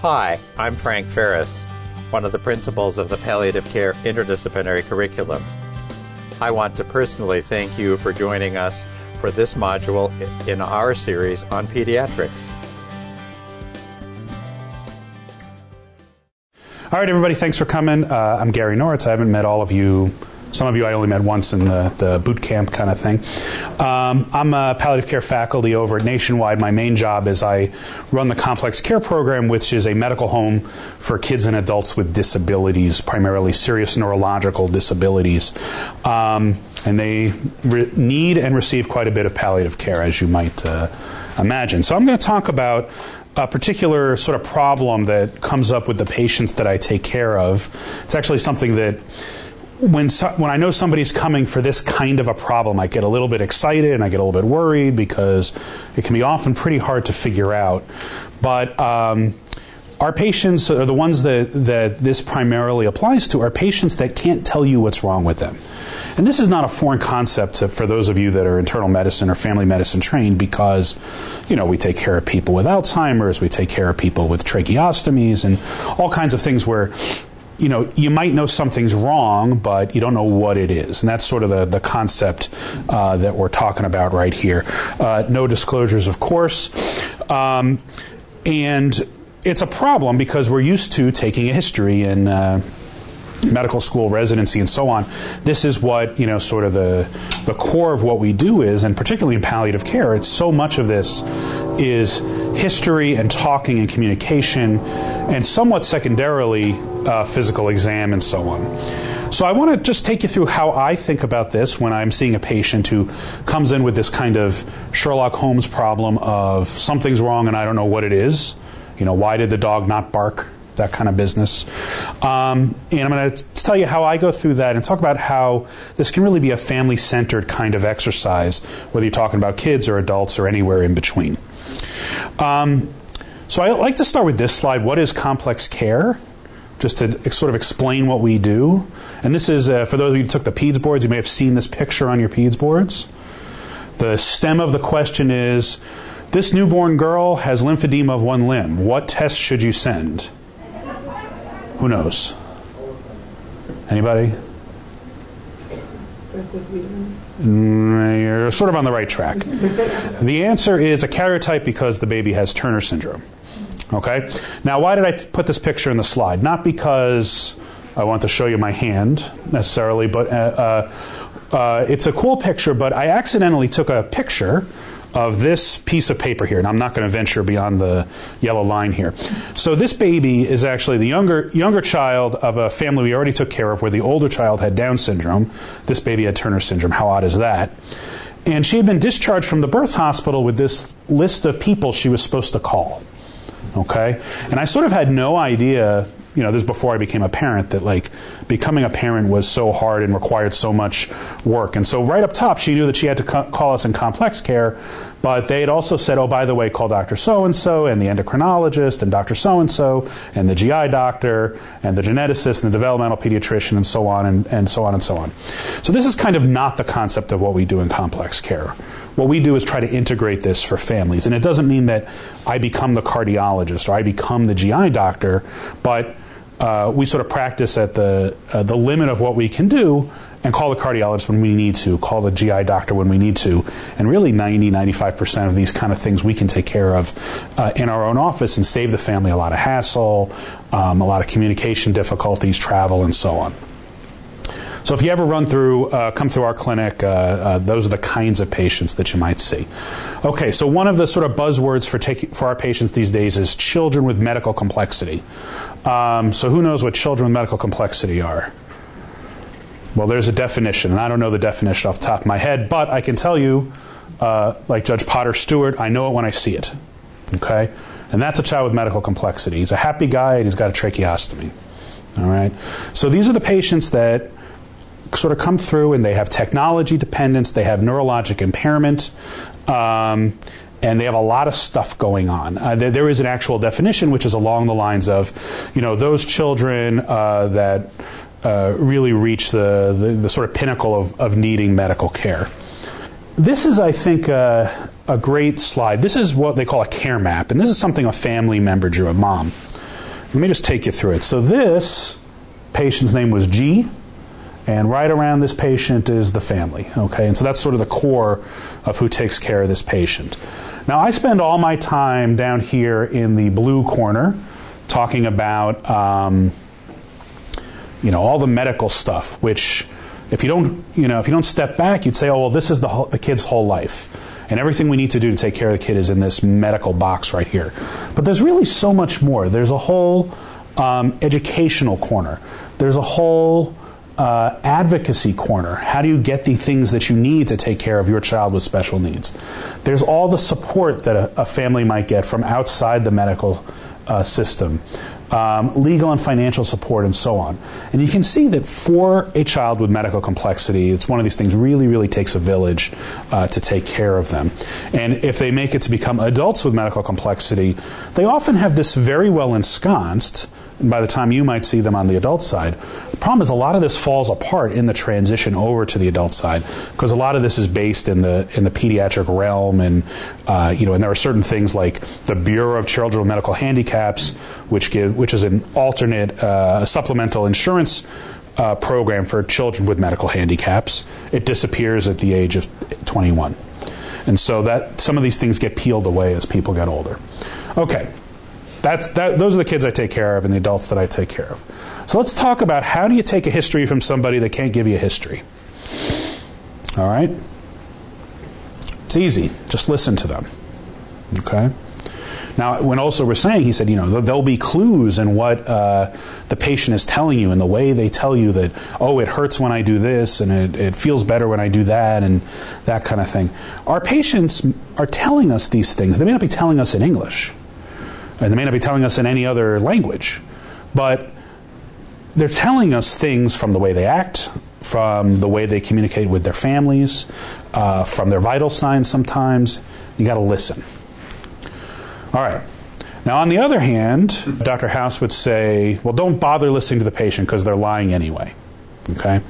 Hi, I'm Frank Ferris, one of the principals of the Palliative Care Interdisciplinary Curriculum. I want to personally thank you for joining us for this module in our series on pediatrics. All right, everybody, thanks for coming. Uh, I'm Garey Noritz. I haven't met all of you some of you I only met once in the, the boot camp kind of thing. Um, I'm a palliative care faculty over at Nationwide. My main job is I run the complex care program, which is a medical home for kids and adults with disabilities, primarily serious neurological disabilities. Um, and they re- need and receive quite a bit of palliative care, as you might uh, imagine. So I'm going to talk about a particular sort of problem that comes up with the patients that I take care of. It's actually something that when so, when I know somebody's coming for this kind of a problem, I get a little bit excited and I get a little bit worried because it can be often pretty hard to figure out. But um, our patients are the ones that, that this primarily applies to are patients that can't tell you what's wrong with them. And this is not a foreign concept to, for those of you that are internal medicine or family medicine trained because, you know, we take care of people with Alzheimer's, we take care of people with tracheostomies and all kinds of things where you know, you might know something's wrong, but you don't know what it is. And that's sort of the, the concept uh, that we're talking about right here. Uh, no disclosures, of course. Um, and it's a problem because we're used to taking a history and uh, medical school residency and so on. This is what you know, sort of the the core of what we do is, and particularly in palliative care, it's so much of this is history and talking and communication, and somewhat secondarily uh, physical exam and so on. So I want to just take you through how I think about this when I'm seeing a patient who comes in with this kind of Sherlock Holmes problem of something's wrong and I don't know what it is. You know, why did the dog not bark? That kind of business. Um, and I'm going to tell you how I go through that and talk about how this can really be a family centered kind of exercise, whether you're talking about kids or adults or anywhere in between. Um, so I like to start with this slide. What is complex care? Just to sort of explain what we do. And this is, uh, for those of you who took the PEDS boards, you may have seen this picture on your PEDS boards. The stem of the question is this newborn girl has lymphedema of one limb. What test should you send? Who knows? Anybody? Mm, you're sort of on the right track. the answer is a karyotype because the baby has Turner syndrome. Okay? Now, why did I put this picture in the slide? Not because I want to show you my hand necessarily, but uh, uh, uh, it's a cool picture, but I accidentally took a picture of this piece of paper here, and I'm not going to venture beyond the yellow line here. So this baby is actually the younger younger child of a family we already took care of, where the older child had Down syndrome. This baby had Turner syndrome. How odd is that? And she had been discharged from the birth hospital with this list of people she was supposed to call. Okay, and I sort of had no idea you know, this is before I became a parent, that like becoming a parent was so hard and required so much work. And so right up top, she knew that she had to call us in complex care, but they had also said, oh, by the way, call Dr. So and so and the endocrinologist and Dr. So and so and the GI doctor and the geneticist and the developmental pediatrician and so on and, and so on and so on. So this is kind of not the concept of what we do in complex care. What we do is try to integrate this for families. And it doesn't mean that I become the cardiologist or I become the GI doctor, but uh, we sort of practice at the uh, the limit of what we can do and call the cardiologist when we need to, call the GI doctor when we need to. And really 90, 95% of these kind of things we can take care of uh, in our own office and save the family a lot of hassle, um, a lot of communication difficulties, travel, and so on. So if you ever run through, uh, come through our clinic, uh, uh, those are the kinds of patients that you might see. Okay, so one of the sort of buzzwords for taking for our patients these days is children with medical complexity. Um, so who knows what children with medical complexity are? Well, there's a definition, and I don't know the definition off the top of my head, but I can tell you, uh, like Judge Potter Stewart, I know it when I see it. Okay? And that's a child with medical complexity. He's a happy guy and he's got a tracheostomy. All right? So these are the patients that sort of come through and they have technology dependence, they have neurologic impairment. Um, and they have a lot of stuff going on. Uh, there, there is an actual definition, which is along the lines of, you know, those children uh, that uh, really reach the, the, the, sort of pinnacle of, of needing medical care. This is, I think, uh, a great slide. This is what they call a care map, and this is something a family member drew, a mom. let me just take you through it. So this patient's name was G, and right around this patient is the family. Okay, and so that's sort of the core of who takes care of this patient. Now I spend all my time down here in the blue corner talking about um, you know all the medical stuff, which if you don't you know if you don't step back, you'd say, oh well, this is the whole, the kid's whole life. And everything we need to do to take care of the kid is in this medical box right here. But there's really so much more. There's a whole um, educational corner. There's a whole uh, advocacy corner. How do you get the things that you need to take care of your child with special needs? There's all the support that a, a family might get from outside the medical uh, system um, legal and financial support, and so on. And you can see that for a child with medical complexity, it's one of these things really, really takes a village uh, to take care of them. And if they make it to become adults with medical complexity, they often have this very well ensconced by the time you might see them on the adult side. The problem is a lot of this falls apart in the transition over to the adult side because a lot of this is based in the in the pediatric realm, and uh, you know, and there are certain things like the Bureau of Children with Medical Handicaps, which give which is an alternate uh, supplemental insurance. Uh, program for children with medical handicaps. It disappears at the age of 21. And so that some of these things get peeled away as people get older. Okay, that's, that, those are the kids I take care of and the adults that I take care of. So let's talk about how do you take a history from somebody that can't give you a history? All right? It's easy. Just listen to them. Okay? Now, when also we're saying, he said, you know, there'll be clues in what uh, the patient is telling you and the way they tell you that, oh, it hurts when I do this and it, it feels better when I do that and that kind of thing. Our patients are telling us these things. They may not be telling us in English. And they may not be telling us in any other language, but they're telling us things from the way they act, from the way they communicate with their families, uh, from their vital signs sometimes. You got to listen. All right. Now, on the other hand, Dr. House would say, well, don't bother listening to the patient because they're lying anyway. Okay?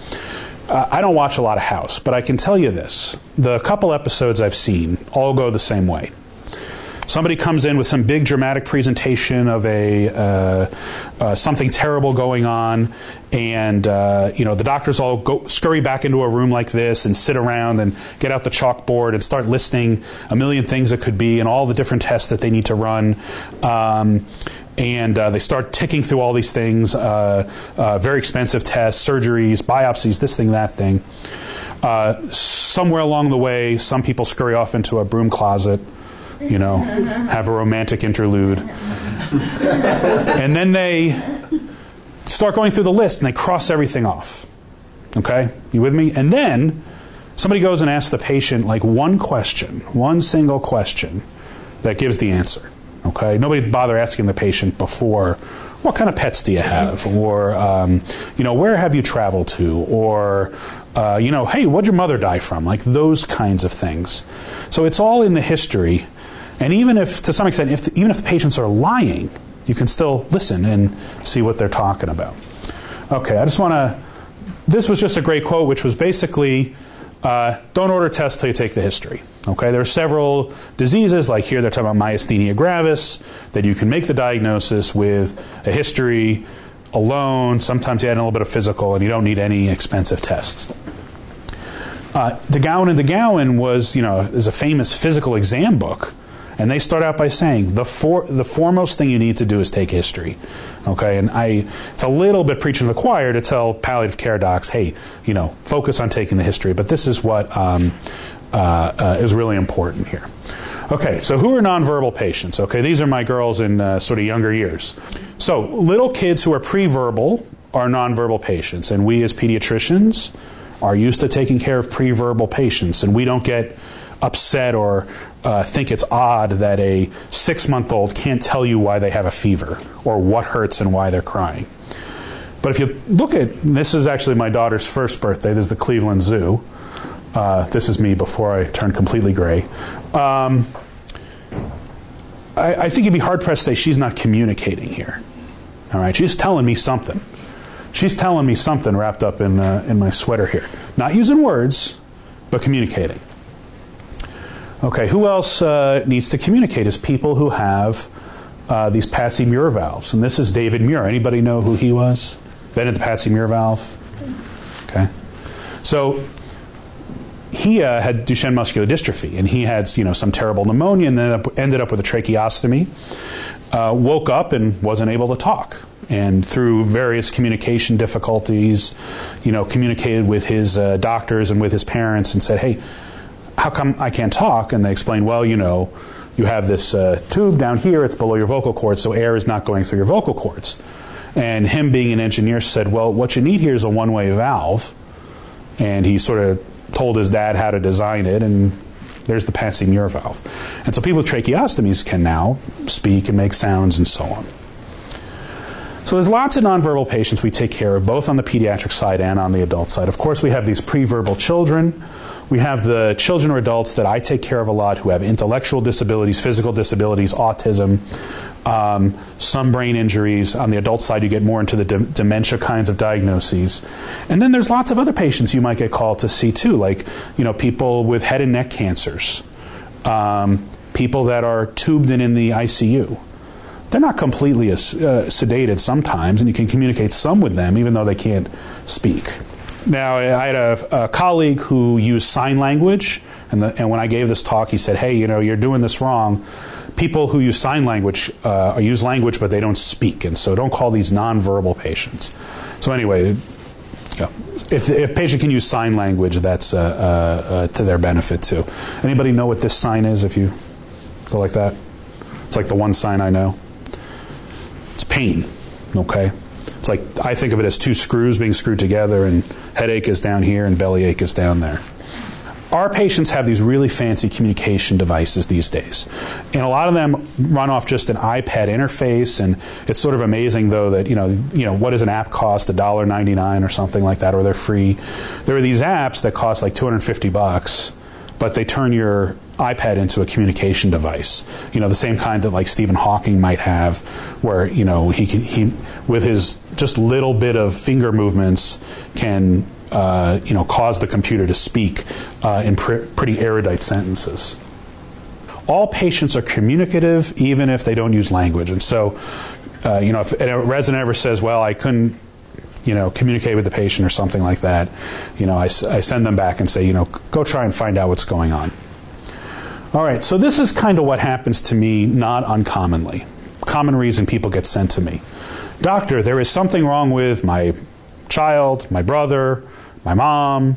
Uh, I don't watch a lot of House, but I can tell you this the couple episodes I've seen all go the same way somebody comes in with some big dramatic presentation of a uh, uh, something terrible going on, and uh, you know the doctors all go scurry back into a room like this and sit around and get out the chalkboard and start listing a million things it could be and all the different tests that they need to run. Um, and uh, they start ticking through all these things uh, uh, very expensive tests, surgeries, biopsies, this thing, that thing. Uh, somewhere along the way, some people scurry off into a broom closet you know, have a romantic interlude. and then they start going through the list and they cross everything off. Okay? You with me? And then somebody goes and asks the patient like one question, one single question that gives the answer. Okay? Nobody bother asking the patient before, what kind of pets do you have? Or, um, you know, where have you traveled to? Or, uh, you know, hey, what'd your mother die from? Like those kinds of things. So it's all in the history and even if, to some extent, if, even if the patients are lying, you can still listen and see what they're talking about. Okay, I just want to. This was just a great quote, which was basically uh, don't order tests till you take the history. Okay, there are several diseases, like here they're talking about myasthenia gravis, that you can make the diagnosis with a history alone. Sometimes you add a little bit of physical, and you don't need any expensive tests. Uh, and DeGowin was, you know, is a famous physical exam book and they start out by saying the for, the foremost thing you need to do is take history. Okay, and I it's a little bit preaching to the choir to tell palliative care docs, hey, you know, focus on taking the history. But this is what um, uh, uh, is really important here. Okay, so who are nonverbal patients? Okay, these are my girls in uh, sort of younger years. So little kids who are pre-verbal are nonverbal patients, and we as pediatricians are used to taking care of pre-verbal patients, and we don't get upset or uh, think it's odd that a six month old can't tell you why they have a fever or what hurts and why they're crying. But if you look at this, is actually my daughter's first birthday. This is the Cleveland Zoo. Uh, this is me before I turned completely gray. Um, I, I, think you'd be hard pressed to say she's not communicating here. All right, she's telling me something. She's telling me something wrapped up in uh, in my sweater here. Not using words, but communicating. Okay, who else uh, needs to communicate is people who have uh, these Passy Muir valves. And this is David Muir. Anybody know who he was? Invented the Passy Muir valve? Okay. So he uh, had Duchenne muscular dystrophy, and he had you know some terrible pneumonia, and then ended up with a tracheostomy. Uh, woke up and wasn't able to talk, and through various communication difficulties, you know, communicated with his uh, doctors and with his parents, and said, "Hey, how come I can't talk?" And they explained, "Well, you know." You have this uh, tube down here, it's below your vocal cords, so air is not going through your vocal cords. And him being an engineer said, Well, what you need here is a one way valve. And he sort of told his dad how to design it, and there's the Passy Muir valve. And so people with tracheostomies can now speak and make sounds and so on. So there's lots of nonverbal patients we take care of, both on the pediatric side and on the adult side. Of course, we have these preverbal children we have the children or adults that I take care of a lot who have intellectual disabilities, physical disabilities, autism, um, some brain injuries. On the adult side, you get more into the de- dementia kinds of diagnoses. And then there's lots of other patients you might get called to see too, like you know people with head and neck cancers, um, people that are tubed in in the ICU. They're not completely uh, sedated sometimes, and you can communicate some with them, even though they can't speak. Now, I had a, a, colleague who used sign language, and, the, and, when I gave this talk, he said, "Hey, you know, you're doing this wrong. People who use sign language uh, use language, but they don't speak, and so don't call these nonverbal patients." So anyway, yeah, if, if a patient can use sign language, that's uh, uh, uh, to their benefit too. Anybody know what this sign is? If you go like that, it's like the one sign I know. It's pain. Okay. It's like I think of it as two screws being screwed together, and headache is down here and bellyache is down there. Our patients have these really fancy communication devices these days. And a lot of them run off just an iPad interface and it's sort of amazing though that, you know, you know, what does an app cost? $1.99 or something like that, or they're free. There are these apps that cost like 250 bucks, but they turn your iPad into a communication device. You know, the same kind that like Stephen Hawking might have, where you know he can he with his just little bit of finger movements can uh, you know cause the computer to speak uh, in pr- pretty erudite sentences. All patients are communicative, even if they don't use language, and so. Uh, you know, if a resident ever says, "Well, I couldn't you know, communicate with the patient or something like that, you know, I, I, send them back and say, you know, go try and find out what's going on. All right, so this is kind of what happens to me not uncommonly. Common reason people get sent to me. Doctor, there is something wrong with my child, my brother, my mom,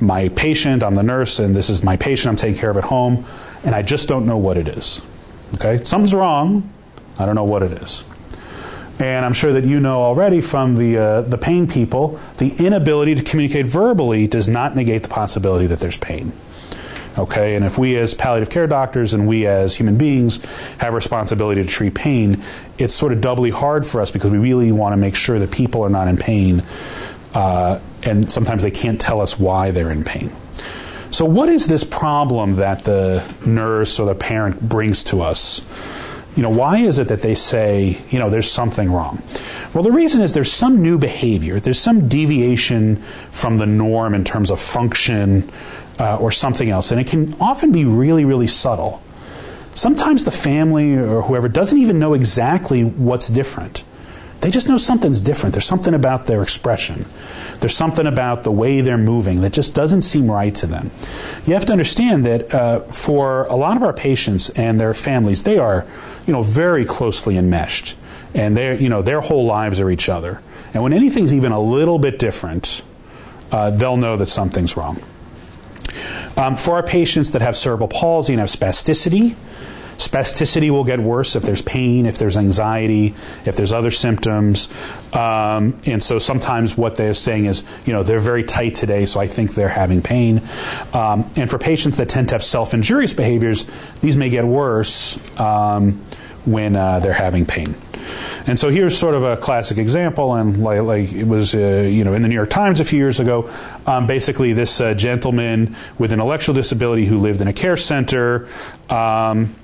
my patient, I'm the nurse, and this is my patient I'm taking care of at home, and I just don't know what it is. Okay? Something's wrong. I don't know what it is. And I'm sure that you know already from the, uh, the pain people, the inability to communicate verbally does not negate the possibility that there's pain. Okay, and if we as palliative care doctors and we as human beings have responsibility to treat pain, it's sort of doubly hard for us because we really want to make sure that people are not in pain, uh, and sometimes they can't tell us why they're in pain. So, what is this problem that the nurse or the parent brings to us? You know, why is it that they say, you know, there's something wrong? Well, the reason is there's some new behavior, there's some deviation from the norm in terms of function uh, or something else. And it can often be really, really subtle. Sometimes the family or whoever doesn't even know exactly what's different. They just know something's different. There's something about their expression. There's something about the way they're moving that just doesn't seem right to them. You have to understand that uh, for a lot of our patients and their families, they are, you know, very closely enmeshed, and their, you know, their whole lives are each other. And when anything's even a little bit different, uh, they'll know that something's wrong. Um, for our patients that have cerebral palsy and have spasticity, spasticity will get worse if there's pain, if there's anxiety, if there's other symptoms. Um, and so sometimes what they're saying is, you know, they're very tight today, so I think they're having pain. Um, and for patients that tend to have self injurious behaviors, these may get worse um, when uh, they're having pain. And so here's sort of a classic example, and like, like it was, uh, you know, in the New York Times a few years ago. Um, basically, this uh, gentleman with an intellectual disability who lived in a care center. Um,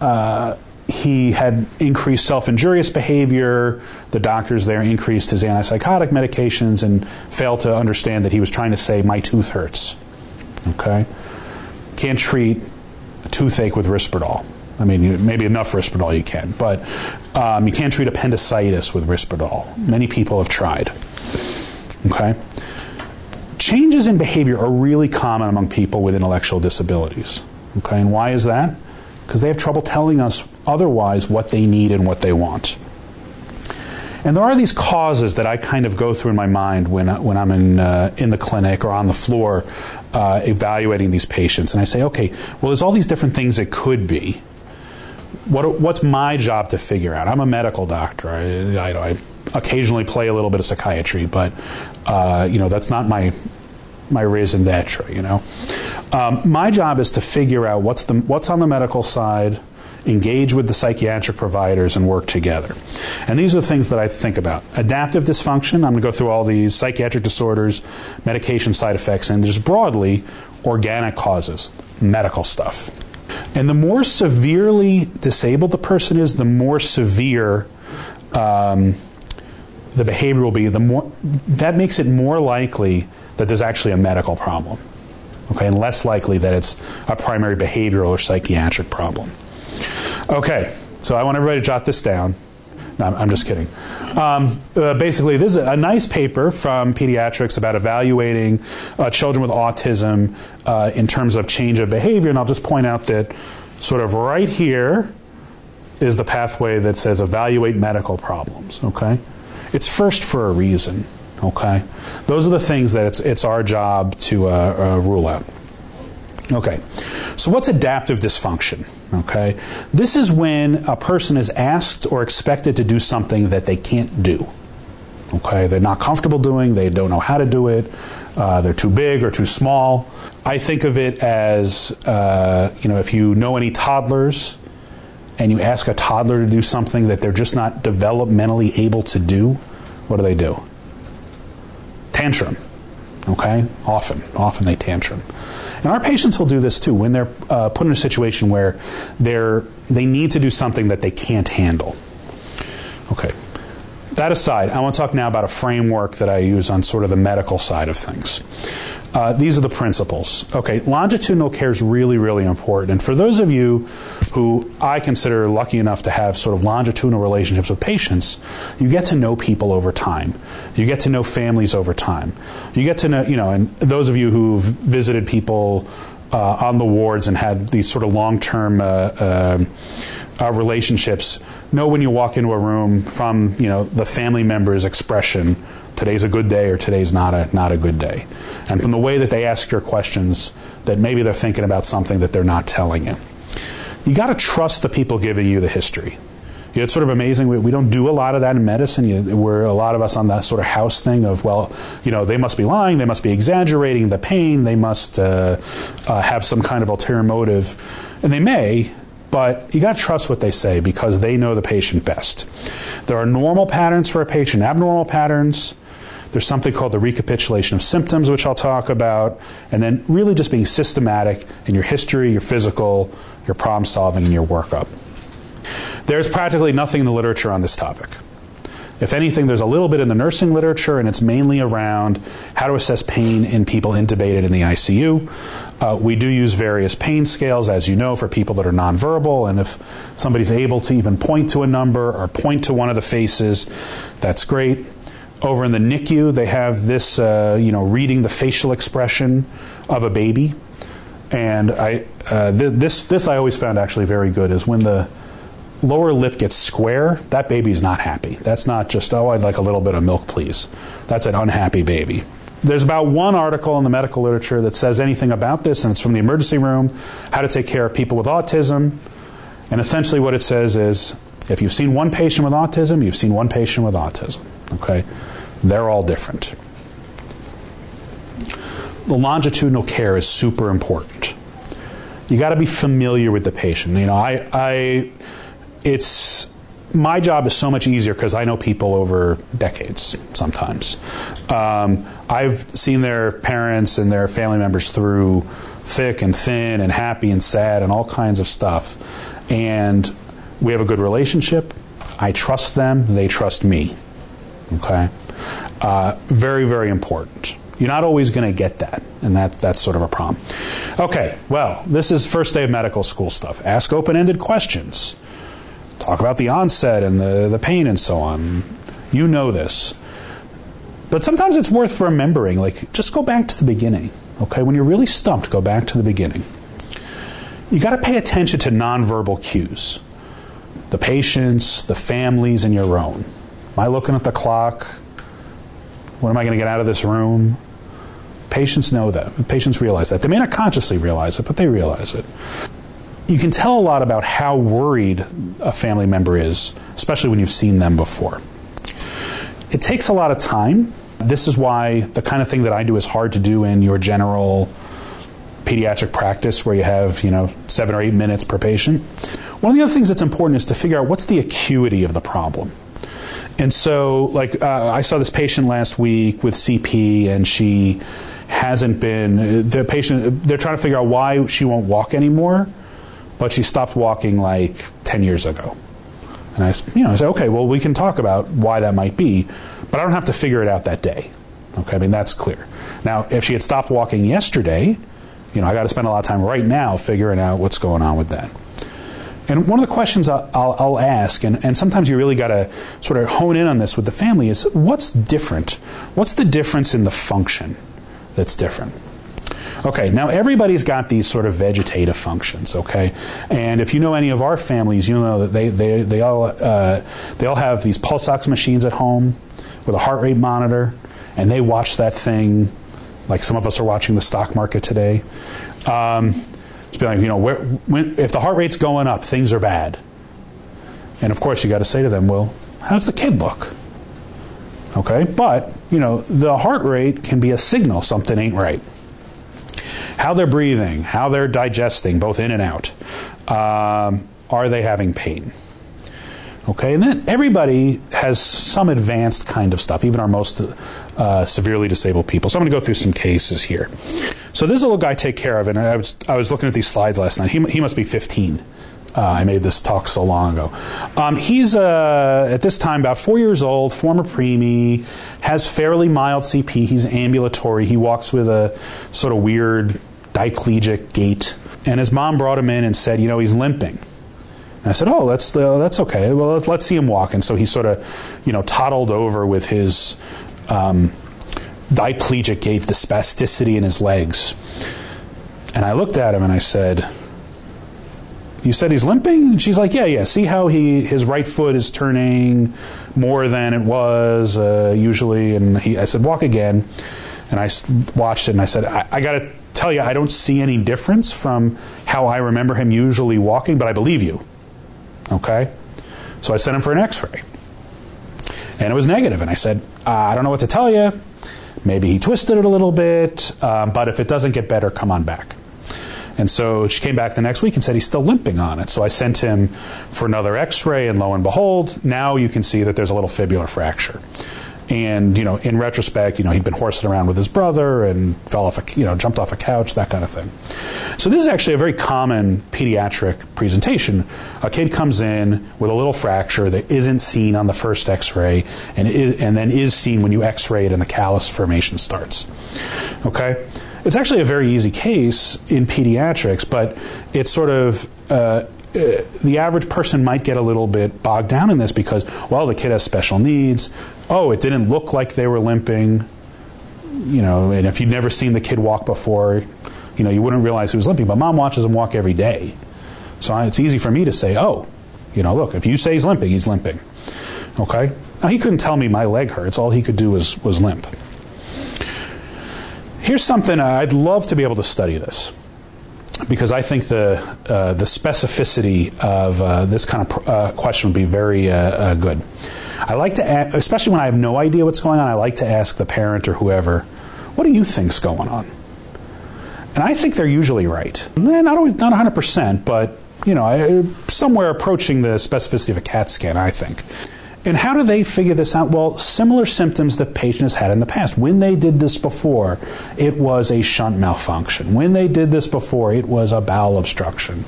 uh, he had increased self injurious behavior. The doctors there increased his antipsychotic medications and failed to understand that he was trying to say, My tooth hurts. Okay? Can't treat a toothache with Risperdal. I mean, maybe enough Risperdal you can, but um, you can't treat appendicitis with Risperdal. Many people have tried. Okay? Changes in behavior are really common among people with intellectual disabilities. Okay, and why is that? Because they have trouble telling us otherwise what they need and what they want. And there are these causes that I kind of go through in my mind when, when I'm in, uh, in the clinic or on the floor uh, evaluating these patients. And I say, okay, well, there's all these different things it could be. What, what's my job to figure out? I'm a medical doctor. I, I, I occasionally play a little bit of psychiatry, but uh, you know that's not my my raison d'etre. You know, um, my job is to figure out what's the what's on the medical side, engage with the psychiatric providers, and work together. And these are the things that I think about: adaptive dysfunction. I'm going to go through all these psychiatric disorders, medication side effects, and just broadly organic causes, medical stuff. And the more severely disabled the person is, the more severe. Um, the behavior will be, the more that makes it more likely that there's actually a medical problem. Okay, and less likely that it's a primary behavioral or psychiatric problem. Okay, so I want everybody to jot this down. No, I'm just kidding. Um, uh, basically, this is a nice paper from pediatrics about evaluating uh, children with autism uh, in terms of change of behavior. And I'll just point out that sort of right here is the pathway that says evaluate medical problems. Okay? It's first for a reason. Okay, those are the things that it's it's our job to uh, uh, rule out. Okay, so what's adaptive dysfunction? Okay, this is when a person is asked or expected to do something that they can't do. Okay, they're not comfortable doing, they don't know how to do it, uh, they're too big or too small. I think of it as, uh, you know, if you know any toddlers and you ask a toddler to do something that they're just not developmentally able to do, what do they do? Tantrum. Okay? Often. Often they tantrum. And our patients will do this too when they're uh, put in a situation where they're, they need to do something that they can't handle. Okay. That aside, I want to talk now about a framework that I use on sort of the medical side of things. Uh, these are the principles. Okay, longitudinal care is really, really important. And for those of you who I consider lucky enough to have sort of longitudinal relationships with patients, you get to know people over time. You get to know families over time. You get to know, you know, and those of you who've visited people uh, on the wards and had these sort of long term uh, uh, uh, relationships know when you walk into a room from you know the family member's expression today's a good day or today's not a not a good day. And from the way that they ask your questions, that maybe they're thinking about something that they're not telling you. You got to trust the people giving you the history. It's sort of amazing. We, we, don't do a lot of that in medicine. You, we're a lot of us on that sort of house thing of, well, you know, they must be lying, they must be exaggerating the pain, they must uh, uh, have some kind of ulterior motive. And they may, but you got to trust what they say because they know the patient best. There are normal patterns for a patient, abnormal patterns. There's something called the recapitulation of symptoms, which I'll talk about, and then really just being systematic in your history, your physical, your problem solving, and your workup. There's practically nothing in the literature on this topic. If anything, there's a little bit in the nursing literature, and it's mainly around how to assess pain in people intubated in the ICU. Uh, we do use various pain scales, as you know, for people that are nonverbal, and if somebody's able to even point to a number or point to one of the faces, that's great. Over in the NICU, they have this, uh, you know, reading the facial expression of a baby, and I uh, th- this this I always found actually very good is when the lower lip gets square, that baby is not happy. That's not just oh I'd like a little bit of milk, please. That's an unhappy baby. There's about one article in the medical literature that says anything about this, and it's from the emergency room, how to take care of people with autism. And essentially, what it says is if you've seen one patient with autism, you've seen one patient with autism. Okay? They're all different. The longitudinal care is super important. You got to be familiar with the patient. You know, I, I, it's my job is so much easier because I know people over decades sometimes. Um, I've seen their parents and their family members through thick and thin and happy and sad and all kinds of stuff. And we have a good relationship. I trust them, they trust me. Okay? Uh, very, very important. You're not always going to get that, and that, that's sort of a problem. Okay, well, this is first day of medical school stuff. Ask open ended questions. Talk about the onset and the, the pain and so on. You know this. But sometimes it's worth remembering, like, just go back to the beginning. Okay, when you're really stumped, go back to the beginning. You got to pay attention to nonverbal cues the patients, the families, and your own. Am I looking at the clock? When am I going to get out of this room? Patients know that. Patients realize that. They may not consciously realize it, but they realize it. You can tell a lot about how worried a family member is, especially when you've seen them before. It takes a lot of time. This is why the kind of thing that I do is hard to do in your general pediatric practice where you have, you know, seven or eight minutes per patient. One of the other things that's important is to figure out what's the acuity of the problem. And so, like, uh, I saw this patient last week with CP, and she hasn't been, the patient, they're trying to figure out why she won't walk anymore, but she stopped walking like 10 years ago. And I, you know, I said, okay, well, we can talk about why that might be, but I don't have to figure it out that day. Okay, I mean, that's clear. Now, if she had stopped walking yesterday, you know, I got to spend a lot of time right now figuring out what's going on with that. And one of the questions I'll, I'll, I'll ask, and, and, sometimes you really got to sort of hone in on this with the family, is what's different? What's the difference in the function that's different? Okay, now everybody's got these sort of vegetative functions, okay? And if you know any of our families, you know that they, they, they, all, uh, they all have these pulse ox machines at home with a heart rate monitor, and they watch that thing like some of us are watching the stock market today. Um, it's like, you know, where, when, if the heart rate's going up, things are bad. And of course, you got to say to them, well, how's the kid look? Okay, but, you know, the heart rate can be a signal something ain't right. How they're breathing, how they're digesting, both in and out. Um, are they having pain? Okay, and then everybody has some advanced kind of stuff, even our most uh, severely disabled people. So I'm going to go through some cases here. So this little guy take care of, and I was I was looking at these slides last night. He he must be 15. Uh, I made this talk so long ago. Um, he's uh, at this time about four years old, former preemie, has fairly mild CP. He's ambulatory. He walks with a sort of weird diplegic gait. And his mom brought him in and said, you know, he's limping. And I said, "Oh, that's uh, that's okay. Well, let's, let's, see him walk." And so he sort of, you know, toddled over with his um, diplegic gave the spasticity in his legs. And I looked at him and I said, "You said he's limping?" And she's like, "Yeah, yeah. See how he his right foot is turning more than it was uh, usually." And he, I said, "Walk again." And I watched it and I said, "I, I got to." Tell you, I don't see any difference from how I remember him usually walking, but I believe you. Okay? So I sent him for an x ray. And it was negative. And I said, uh, I don't know what to tell you. Maybe he twisted it a little bit, um, but if it doesn't get better, come on back. And so she came back the next week and said he's still limping on it. So I sent him for another x ray, and lo and behold, now you can see that there's a little fibular fracture. And you know, in retrospect, you know, he'd been horsing around with his brother and fell off a, you know, jumped off a couch, that kind of thing. So this is actually a very common pediatric presentation. A kid comes in with a little fracture that isn't seen on the first X-ray, and is, and then is seen when you X-ray it and the callus formation starts. Okay. It's actually a very easy case in pediatrics, but it's sort of uh, uh, the average person might get a little bit bogged down in this because, well, the kid has special needs. Oh, it didn't look like they were limping. You know, and if you'd never seen the kid walk before, you know, you wouldn't realize he was limping. But mom watches him walk every day. So it's easy for me to say, oh, you know, look, if you say he's limping, he's limping. Okay? Now, he couldn't tell me my leg hurts. All he could do was, was limp. Here's something I'd love to be able to study this because I think the uh, the specificity of uh, this kind of pr- uh, question would be very uh, uh, good. I like to, ask, especially when I have no idea what's going on. I like to ask the parent or whoever, "What do you think's going on?" And I think they're usually right. Eh, not always, not 100 percent, but you know, somewhere approaching the specificity of a CAT scan. I think. And how do they figure this out? Well, similar symptoms that patients had in the past. When they did this before, it was a shunt malfunction. When they did this before, it was a bowel obstruction.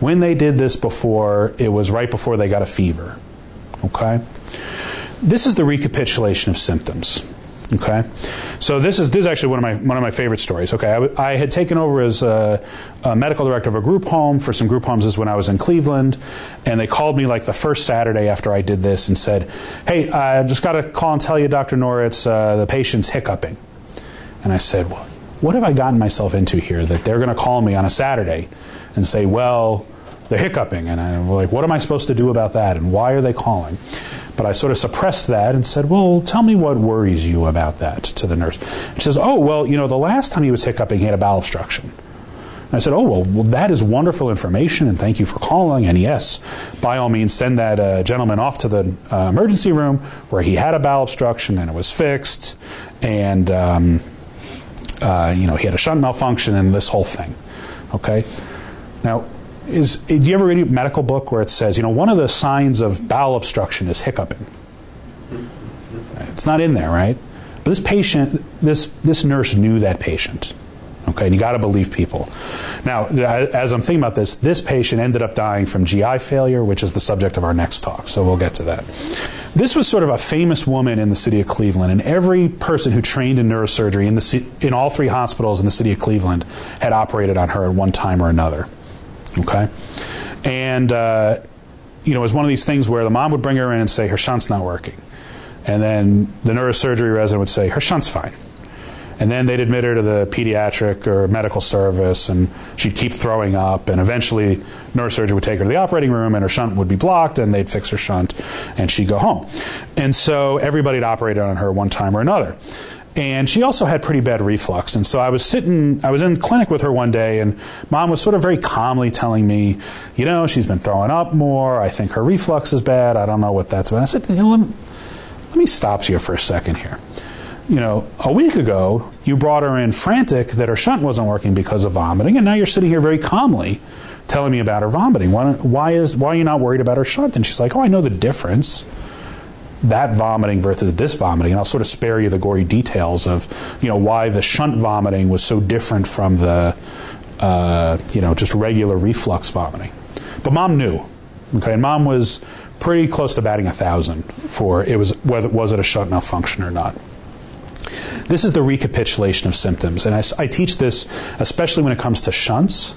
When they did this before, it was right before they got a fever. Okay? This is the recapitulation of symptoms. Okay, so this is this is actually one of my one of my favorite stories. Okay, I had taken over as a, a, medical director of a group home for some group homes. Is when I was in Cleveland, and they called me like the first Saturday after I did this and said, "Hey, I just got to call and tell you, Doctor Noritz, uh, the patient's hiccuping." And I said, well, "What have I gotten myself into here that they're going to call me on a Saturday and say, well?" They're hiccuping, and I'm like, what am I supposed to do about that? And why are they calling? But I sort of suppressed that and said, Well, tell me what worries you about that to the nurse. She says, Oh, well, you know, the last time he was hiccuping, he had a bowel obstruction. I said, Oh, well, well, that is wonderful information, and thank you for calling. And yes, by all means, send that uh, gentleman off to the uh, emergency room where he had a bowel obstruction and it was fixed, and, um, uh, you know, he had a shunt malfunction and this whole thing. Okay? Now, is do you ever read a medical book where it says, you know, one of the signs of bowel obstruction is hiccuping? It's not in there, right? But this patient, this this nurse knew that patient. Okay, and you got to believe people. Now, as I'm thinking about this, this patient ended up dying from GI failure, which is the subject of our next talk. So we'll get to that. This was sort of a famous woman in the city of Cleveland, and every person who trained in neurosurgery in the in all three hospitals in the city of Cleveland had operated on her at one time or another. Okay, and uh, you know, it was one of these things where the mom would bring her in and say her shunt's not working, and then the neurosurgery resident would say her shunt's fine. And then they'd admit her to the pediatric or medical service, and she'd keep throwing up. And eventually, neurosurgery would take her to the operating room, and her shunt would be blocked, and they'd fix her shunt, and she'd go home. And so everybody had operated on her one time or another and she also had pretty bad reflux. And so I was sitting, I was in clinic with her one day, and mom was sort of very calmly telling me, you know, she's been throwing up more. I think her reflux is bad. I don't know what that's about. I said, you know, let, me, let me stop you for a second here. You know, a week ago, you brought her in frantic that her shunt wasn't working because of vomiting, and now you're sitting here very calmly telling me about her vomiting. Why, why, is, why are you not worried about her shunt? And she's like, oh, I know the difference that vomiting versus this vomiting, and I'll sort of spare you the gory details of you know why the shunt vomiting was so different from the uh, you know just regular reflux vomiting. But mom knew, okay, and mom was pretty close to batting a thousand for it was whether was it a shunt malfunction or not. This is the recapitulation of symptoms, and I, I teach this especially when it comes to shunts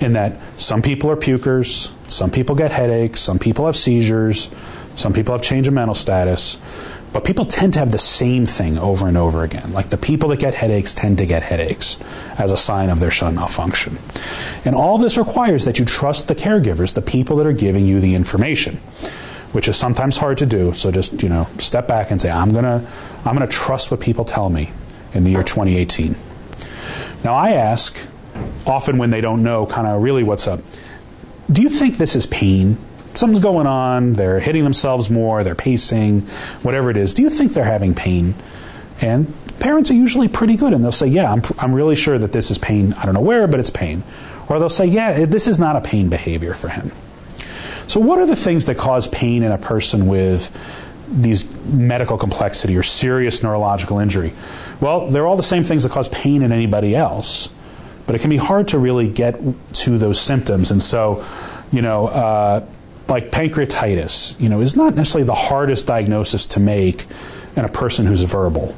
in that some people are pukers, some people get headaches, some people have seizures, some people have change of mental status, but people tend to have the same thing over and over again. Like the people that get headaches tend to get headaches as a sign of their shunt malfunction. And all this requires that you trust the caregivers, the people that are giving you the information, which is sometimes hard to do. So just, you know, step back and say, I'm gonna I'm gonna trust what people tell me in the year 2018. Now I ask, often when they don't know kind of really what's up, do you think this is pain? Something's going on, they're hitting themselves more, they're pacing, whatever it is. Do you think they're having pain? And parents are usually pretty good and they'll say, Yeah, I'm, I'm really sure that this is pain. I don't know where, but it's pain. Or they'll say, Yeah, this is not a pain behavior for him. So, what are the things that cause pain in a person with these medical complexity or serious neurological injury? Well, they're all the same things that cause pain in anybody else, but it can be hard to really get to those symptoms. And so, you know, uh, like pancreatitis, you know, is not necessarily the hardest diagnosis to make in a person who's verbal.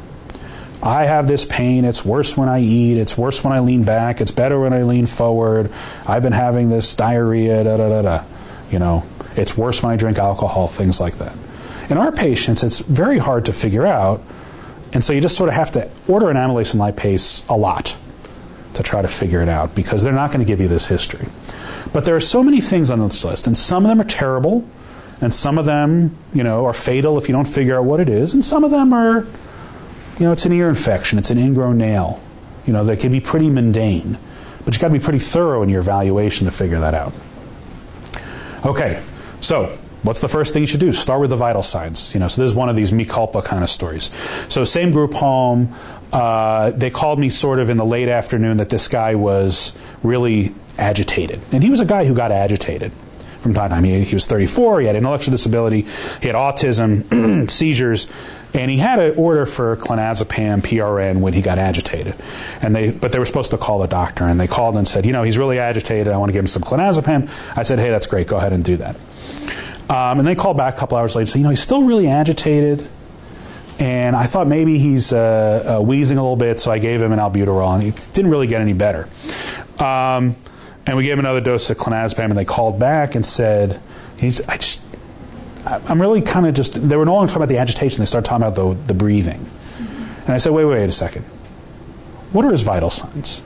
I have this pain. It's worse when I eat. It's worse when I lean back. It's better when I lean forward. I've been having this diarrhea. Da da da da. You know, it's worse when I drink alcohol. Things like that. In our patients, it's very hard to figure out, and so you just sort of have to order an amylase and lipase a lot to try to figure it out because they're not going to give you this history. But there are so many things on this list, and some of them are terrible, and some of them, you know, are fatal if you don't figure out what it is, and some of them are, you know, it's an ear infection, it's an ingrown nail. You know, they can be pretty mundane, but you've got to be pretty thorough in your evaluation to figure that out. Okay, so what's the first thing you should do? Start with the vital signs. You know, so this is one of these me culpa kind of stories. So same group home. Uh, they called me sort of in the late afternoon that this guy was really agitated. And he was a guy who got agitated from time to time. He, he was 34, he had intellectual disability, he had autism, seizures, and he had an order for clonazepam PRN when he got agitated. And they, but they were supposed to call the doctor, and they called and said, you know, he's really agitated. I want to give him some clonazepam. I said, hey, that's great. Go ahead and do that. Um, and they called back a couple hours later and said, you know, he's still really agitated. and I thought maybe he's uh, uh, wheezing a little bit, so I gave him an albuterol, and he didn't really get any better. Um, and we gave him another dose of clonazepam, and they called back and said, he's, I just, I'm really kind of just, they were no longer talking about the agitation, they started talking about the, the breathing. And I said, wait, wait a second. What are his vital signs?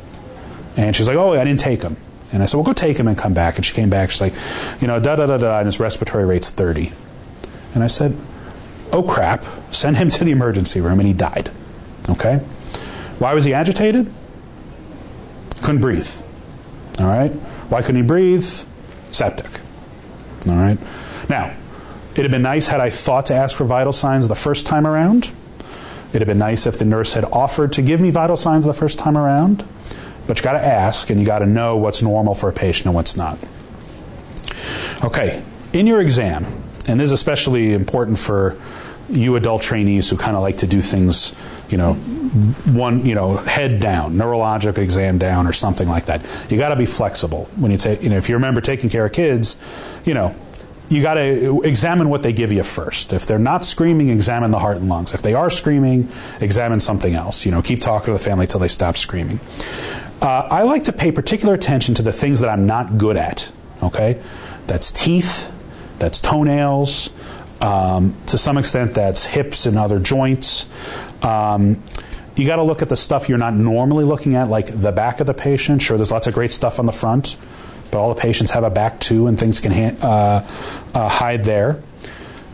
And she's like, oh, I didn't take them. And I said, well, go take him and come back. And she came back. She's like, you know, da da da da, and his respiratory rate's 30. And I said, oh crap, send him to the emergency room. And he died. Okay? Why was he agitated? Couldn't breathe. All right? Why couldn't he breathe? Septic. All right? Now, it'd have been nice had I thought to ask for vital signs the first time around. It'd have been nice if the nurse had offered to give me vital signs the first time around. But you got to ask and you got to know what's normal for a patient and what's not. Okay, in your exam, and this is especially important for you adult trainees who kind of like to do things, you know, one, you know, head down, neurologic exam down, or something like that. You got to be flexible when you take. You know, if you remember taking care of kids, you know, you got to examine what they give you first. If they're not screaming, examine the heart and lungs. If they are screaming, examine something else. You know, keep talking to the family till they stop screaming. Uh, I like to pay particular attention to the things that I'm not good at. Okay, that's teeth, that's toenails. Um, to some extent, that's hips and other joints. Um, you got to look at the stuff you're not normally looking at, like the back of the patient. Sure, there's lots of great stuff on the front, but all the patients have a back too, and things can ha- uh, uh, hide there.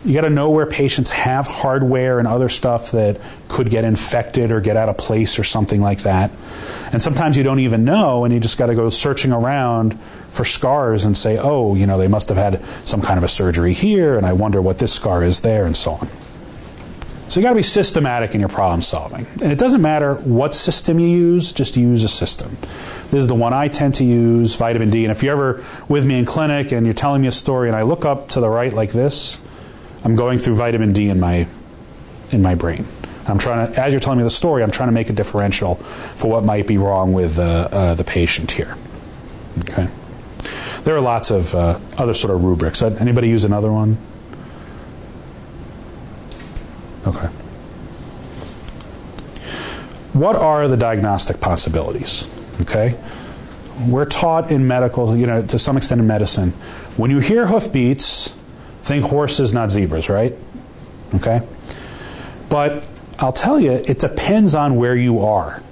You got to know where patients have hardware and other stuff that could get infected or get out of place or something like that. And sometimes you don't even know, and you just got to go searching around for scars and say, oh, you know, they must have had some kind of a surgery here, and I wonder what this scar is there, and so on. So you got to be systematic in your problem solving. And it doesn't matter what system you use, just use a system. This is the one I tend to use, vitamin D. And if you're ever with me in clinic and you're telling me a story and I look up to the right like this, I'm going through vitamin D in my in my brain. I'm trying to, as you're telling me the story, I'm trying to make a differential for what might be wrong with uh, uh, the patient here. Okay. There are lots of uh, other sort of rubrics. Uh, anybody use another one? Okay. What are the diagnostic possibilities? Okay. We're taught in medical, you know, to some extent in medicine, when you hear hoofbeats, think horses, not zebras, right? Okay. But I'll tell you, it depends on where you are.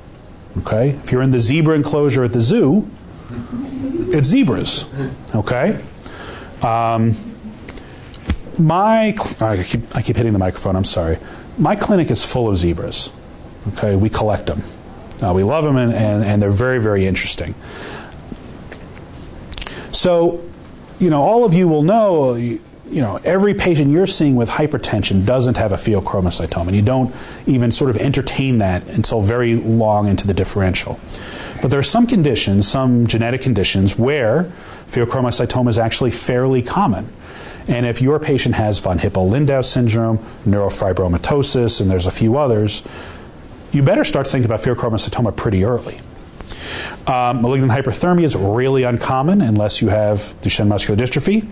Okay? If you're in the zebra enclosure at the zoo, it's zebras. Okay? Um, my, I keep, I keep hitting the microphone, I'm sorry. My clinic is full of zebras. Okay? We collect them. Uh, we love them and, and, and they're very, very interesting. So, you know, all of you will know you know, every patient you're seeing with hypertension doesn't have a pheochromocytoma, and you don't even sort of entertain that until very long into the differential. But there are some conditions, some genetic conditions, where pheochromocytoma is actually fairly common. And if your patient has von Hippel-Lindau syndrome, neurofibromatosis, and there's a few others, you better start thinking about pheochromocytoma pretty early. Um, malignant hyperthermia is really uncommon unless you have Duchenne muscular dystrophy.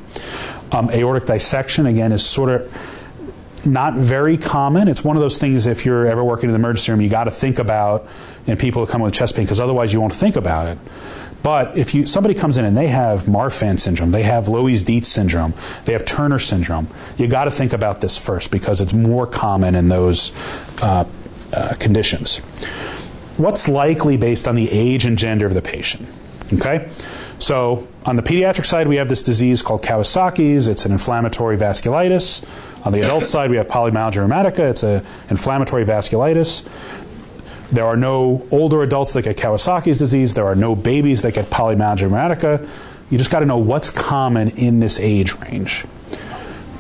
Um, aortic dissection, again, is sort of not very common. It's one of those things if you're ever working in the emergency room, you got to think about, and people come with chest pain, because otherwise you won't think about it. But if you somebody comes in and they have Marfan syndrome, they have Loeys-Dietz syndrome, they have Turner syndrome, you got to think about this first because it's more common in those uh, uh, conditions what's likely based on the age and gender of the patient. Okay? So, on the pediatric side, we have this disease called Kawasaki's. It's an inflammatory vasculitis. On the adult side, we have polymyalgia rheumatica. It's an inflammatory vasculitis. There are no older adults that get Kawasaki's disease. There are no babies that get polymyalgia rheumatica. You just got to know what's common in this age range.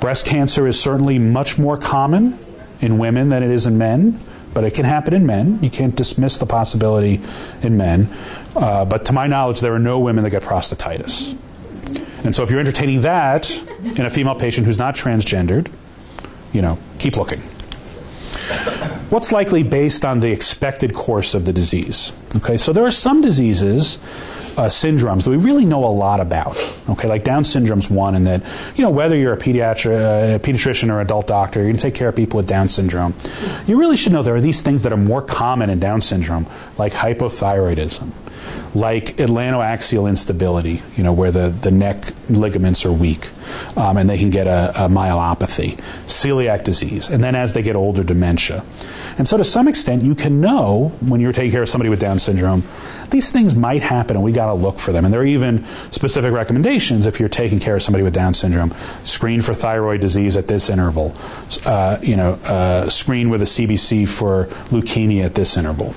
Breast cancer is certainly much more common in women than it is in men but it can happen in men. You can't dismiss the possibility in men. Uh, but to my knowledge, there are no women that get prostatitis. And so if you're entertaining that in a female patient who's not transgendered, you know, keep looking. what's likely based on the expected course of the disease. Okay, so there are some diseases, uh, syndromes that we really know a lot about. Okay, like Down syndrome's one, and that you know whether you're a pediatric, uh, pediatrician or adult doctor, you're to take care of people with Down syndrome. You really should know there are these things that are more common in Down syndrome, like hypothyroidism like atlantoaxial instability, you know, where the, the neck ligaments are weak um, and they can get a, a, myelopathy, celiac disease, and then as they get older, dementia. And so, to some extent, you can know when you're taking care of somebody with Down syndrome, these things might happen and we got to look for them. And there are even specific recommendations if you're taking care of somebody with Down syndrome screen for thyroid disease at this interval, uh, you know, uh, screen with a CBC for leukemia at this interval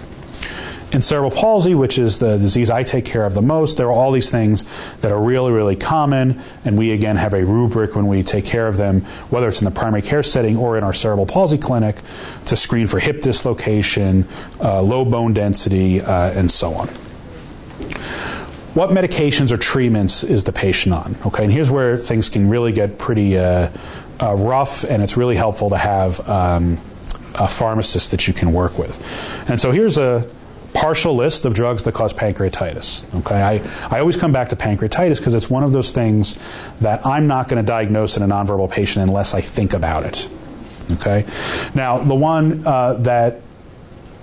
in cerebral palsy, which is the disease I take care of the most, there are all these things that are really, really common, and we again have a rubric when we take care of them, whether it's in the primary care setting or in our cerebral palsy clinic, to screen for hip dislocation, uh, low bone density, uh, and so on. What medications or treatments is the patient on? Okay, and here's where things can really get pretty uh, uh rough, and it's really helpful to have. Um, a pharmacist that you can work with. And so here's a partial list of drugs that cause pancreatitis. Okay, I, I always come back to pancreatitis because it's one of those things that I'm not going to diagnose in a nonverbal patient unless I think about it. Okay, now the one uh, that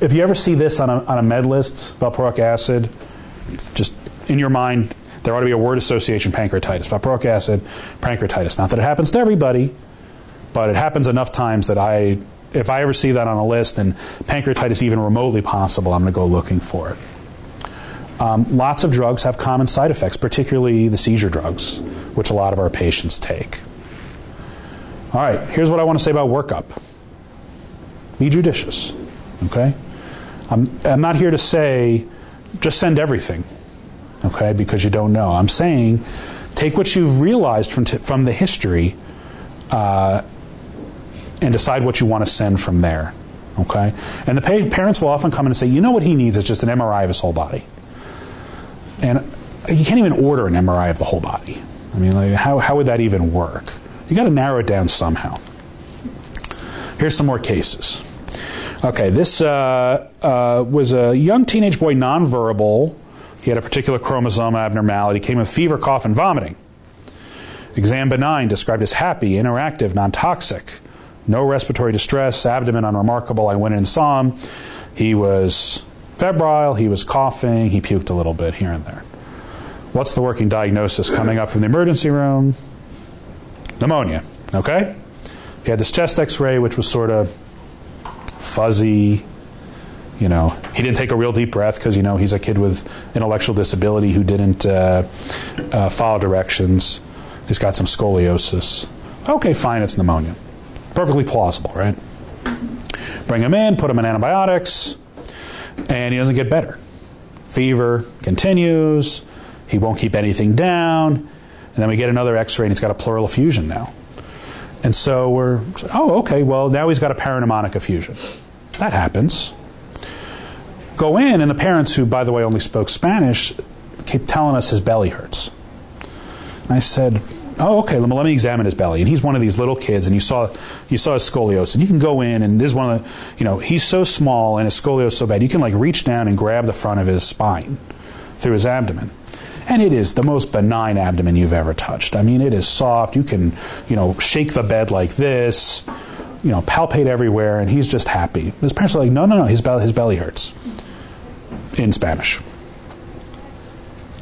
if you ever see this on a, on a med list, valproic acid, just in your mind, there ought to be a word association pancreatitis. Valproic acid, pancreatitis. Not that it happens to everybody, but it happens enough times that I if I ever see that on a list and pancreatitis even remotely possible, I'm going to go looking for it. Um, lots of drugs have common side effects, particularly the seizure drugs, which a lot of our patients take. All right, here's what I want to say about workup. Be judicious, okay? I'm, I'm not here to say just send everything, okay, because you don't know. I'm saying take what you've realized from, t- from the history uh, and decide what you want to send from there. Okay? And the pa- parents will often come in and say, you know what he needs is just an MRI of his whole body. And you can't even order an MRI of the whole body. I mean, like, how, how would that even work? You got to narrow it down somehow. Here's some more cases. Okay, this uh, uh, was a young teenage boy, nonverbal. He had a particular chromosome abnormality, came with fever, cough, and vomiting. Exam benign, described as happy, interactive, non toxic. No respiratory distress, abdomen unremarkable. I went in and saw him. He was febrile, he was coughing, he puked a little bit here and there. What's the working diagnosis coming up from the emergency room? Pneumonia, okay? He had this chest x ray, which was sort of fuzzy. You know, he didn't take a real deep breath because, you know, he's a kid with intellectual disability who didn't uh, uh, follow directions. He's got some scoliosis. Okay, fine, it's pneumonia. Perfectly plausible, right? Bring him in, put him in antibiotics, and he doesn't get better. Fever continues, he won't keep anything down, and then we get another x ray and he's got a pleural effusion now. And so we're, oh, okay, well, now he's got a parapneumonic effusion. That happens. Go in, and the parents, who, by the way, only spoke Spanish, keep telling us his belly hurts. And I said, oh, okay, let me, let me examine his belly. And he's one of these little kids, and you saw you saw his scoliosis. And you can go in, and this is one of the, you know, he's so small and his scoliosis so bad, you can like reach down and grab the front of his spine through his abdomen. And it is the most benign abdomen you've ever touched. I mean, it is soft. You can, you know, shake the bed like this, you know, palpate everywhere, and he's just happy. His parents are like, no, no, no, his, belly, his belly hurts. In Spanish.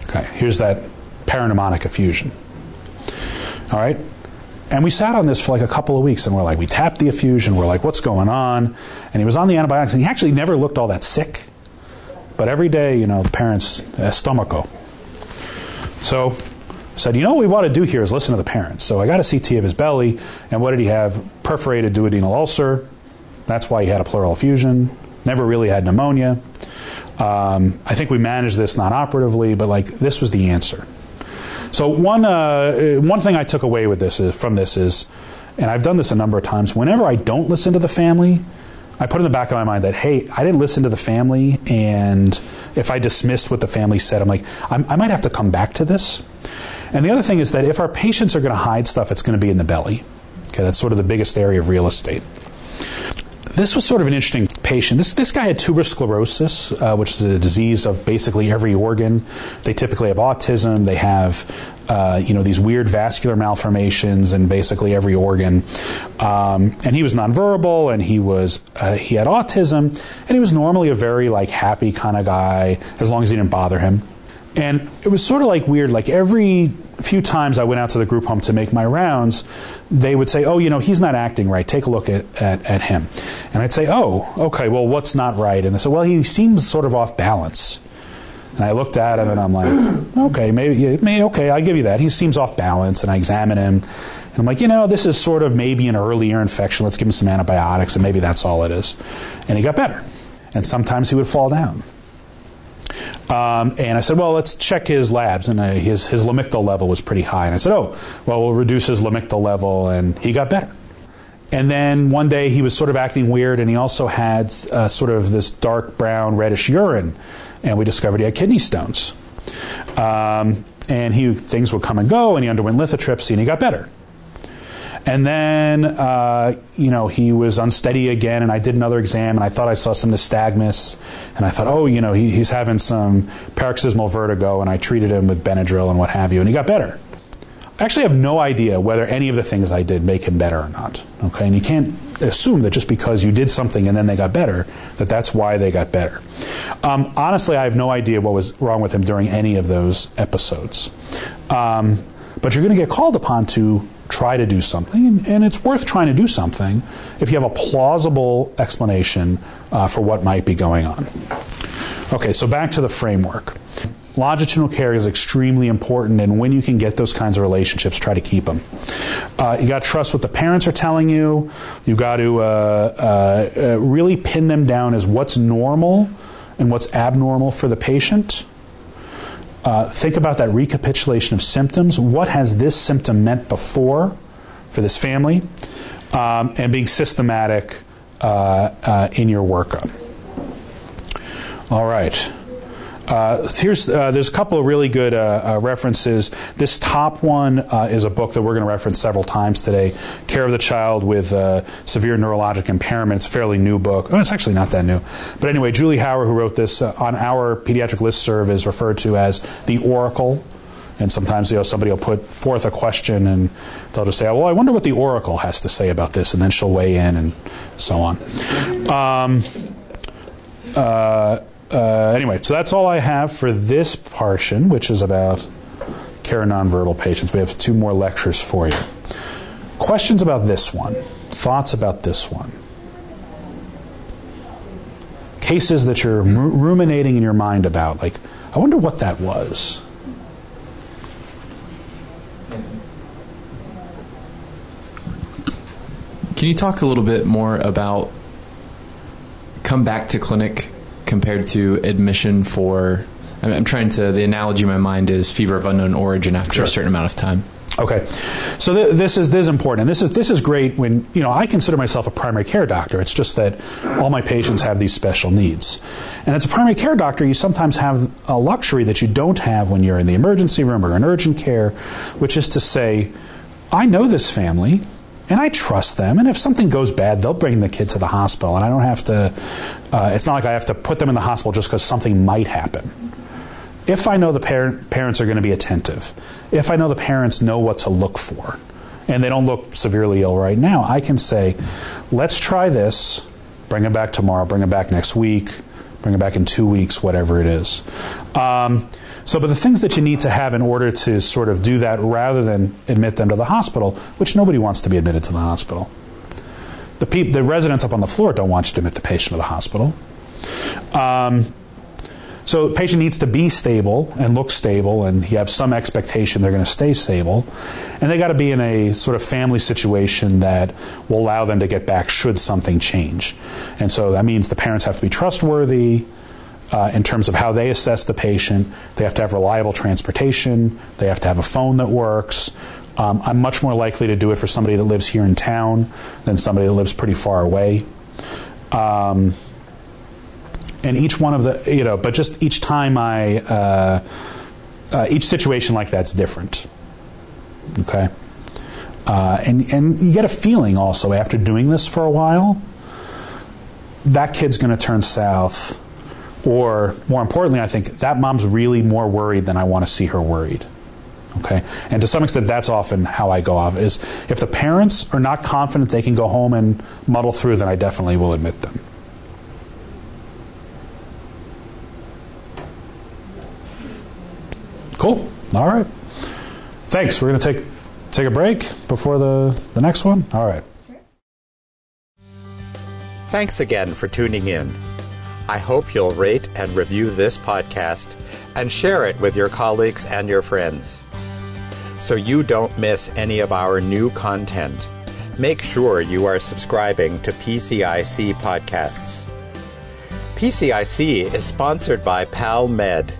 Okay, here's that parapneumonic effusion. All right? And we sat on this for like a couple of weeks and we're like, we tapped the effusion, we're like, what's going on? And he was on the antibiotics and he actually never looked all that sick. But every day, you know, the parents, uh, stomacho. So said, you know what we want to do here is listen to the parents. So I got a CT of his belly, and what did he have? Perforated duodenal ulcer. That's why he had a pleural effusion. Never really had pneumonia. Um, I think we managed this non operatively, but like this was the answer. So one uh, one thing I took away with this is, from this is, and I've done this a number of times. Whenever I don't listen to the family, I put in the back of my mind that hey, I didn't listen to the family, and if I dismissed what the family said, I'm like, I'm, i might have to come back to this. And the other thing is that if our patients are going to hide stuff, it's going to be in the belly. Okay, that's sort of the biggest area of real estate. This was sort of an interesting patient. This this guy had tuberous sclerosis, uh, which is a disease of basically every organ. They typically have autism. They have uh, you know these weird vascular malformations in basically every organ. Um, and he was nonverbal, and he was uh, he had autism, and he was normally a very like happy kind of guy as long as he didn't bother him. And it was sort of like weird. Like every few times I went out to the group home to make my rounds, they would say, "Oh, you know, he's not acting right. Take a look at, at, at him." And I'd say, "Oh, okay. Well, what's not right?" And they said, "Well, he seems sort of off balance." And I looked at him and I'm like, "Okay, maybe, maybe okay. I give you that. He seems off balance." And I examine him, and I'm like, "You know, this is sort of maybe an early ear infection. Let's give him some antibiotics, and maybe that's all it is." And he got better. And sometimes he would fall down. Um, and I said, well, let's check his labs. And uh, his, his Lamictal level was pretty high. And I said, oh, well, we'll reduce his Lamictal level. And he got better. And then one day he was sort of acting weird, and he also had uh, sort of this dark brown, reddish urine. And we discovered he had kidney stones. Um, and he things would come and go, and he underwent lithotripsy, and he got better. And then, uh, you know, he was unsteady again, and I did another exam, and I thought I saw some nystagmus, and I thought, oh, you know, he, he's having some paroxysmal vertigo, and I treated him with Benadryl and what have you, and he got better. I actually have no idea whether any of the things I did make him better or not. Okay, and you can't assume that just because you did something and then they got better, that that's why they got better. Um, honestly, I have no idea what was wrong with him during any of those episodes. Um, but you're going to get called upon to try to do something, and, it's worth trying to do something if you have a plausible explanation uh, for what might be going on. Okay, so back to the framework. Longitudinal care is extremely important, and when you can get those kinds of relationships, try to keep them. Uh, you got to trust what the parents are telling you. You got to uh, uh, uh, really pin them down as what's normal and what's abnormal for the patient uh, think about that recapitulation of symptoms. What has this symptom meant before for this family? Um, and being systematic uh, uh, in your workup. All right. Uh, here's uh, there's a couple of really good uh, uh references. This top one uh, is a book that we're going to reference several times today. Care of the Child with uh, Severe Neurologic Impairment. It's a fairly new book. Oh, it's actually not that new. But anyway, Julie Hauer, who wrote this on our pediatric listserv, is referred to as the Oracle. And sometimes you know somebody will put forth a question and they'll just say, "Well, I wonder what the Oracle has to say about this," and then she'll weigh in and so on. Um, uh, Uh, anyway, so that's all I have for this portion, which is about care nonverbal patients. We have two more lectures for you. Questions about this one? Thoughts about this one? Cases that you're ruminating in your mind about, like, I wonder what that was. Can you talk a little bit more about come back to clinic compared to admission for. I'm trying to. The analogy in my mind is fever of unknown origin after sure. a certain amount of time. Okay, so th- this is this is important, and this is this is great when you know I consider myself a primary care doctor. It's just that all my patients have these special needs, and as a primary care doctor, you sometimes have a luxury that you don't have when you're in the emergency room or in urgent care, which is to say, I know this family and I trust them. And if something goes bad, they'll bring the kid to the hospital, and I don't have to. Uh, it's not like I have to put them in the hospital just because something might happen. If I know the parent, parents are going to be attentive, if I know the parents know what to look for, and they don't look severely ill right now, I can say, let's try this, bring them back tomorrow, bring them back next week, bring them back in two weeks, whatever it is. Um, so, but the things that you need to have in order to sort of do that rather than admit them to the hospital, which nobody wants to be admitted to the hospital. The, peop- the residents up on the floor don't want you to admit the patient to the hospital. Um, so the patient needs to be stable and look stable, and you have some expectation they're going to stay stable. And they got to be in a sort of family situation that will allow them to get back should something change. And so that means the parents have to be trustworthy uh, in terms of how they assess the patient. They have to have reliable transportation. They have to have a phone that works. Um, I'm much more likely to do it for somebody that lives here in town than somebody that lives pretty far away. Um, and each one of the, you know, but just each time I, uh, uh, each situation like that's different. Okay? Uh, and, and you get a feeling also after doing this for a while that kid's going to turn south. Or more importantly, I think that mom's really more worried than I want to see her worried. Okay, and to some extent, that's often how I go off. Is if the parents are not confident they can go home and muddle through, then I definitely will admit them. Cool. All right. Thanks. We're going to take take a break before the the next one. All right. Thanks again for tuning in. I hope you'll rate and review this podcast and share it with your colleagues and your friends. So you don't miss any of our new content, make sure you are subscribing to PCIC podcasts. PCIC is sponsored by PalMed,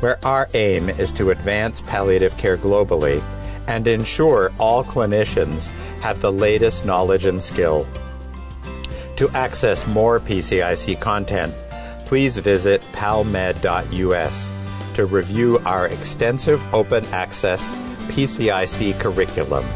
where our aim is to advance palliative care globally and ensure all clinicians have the latest knowledge and skill. To access more PCIC content, please visit palmed.us to review our extensive open access PCIC curriculum.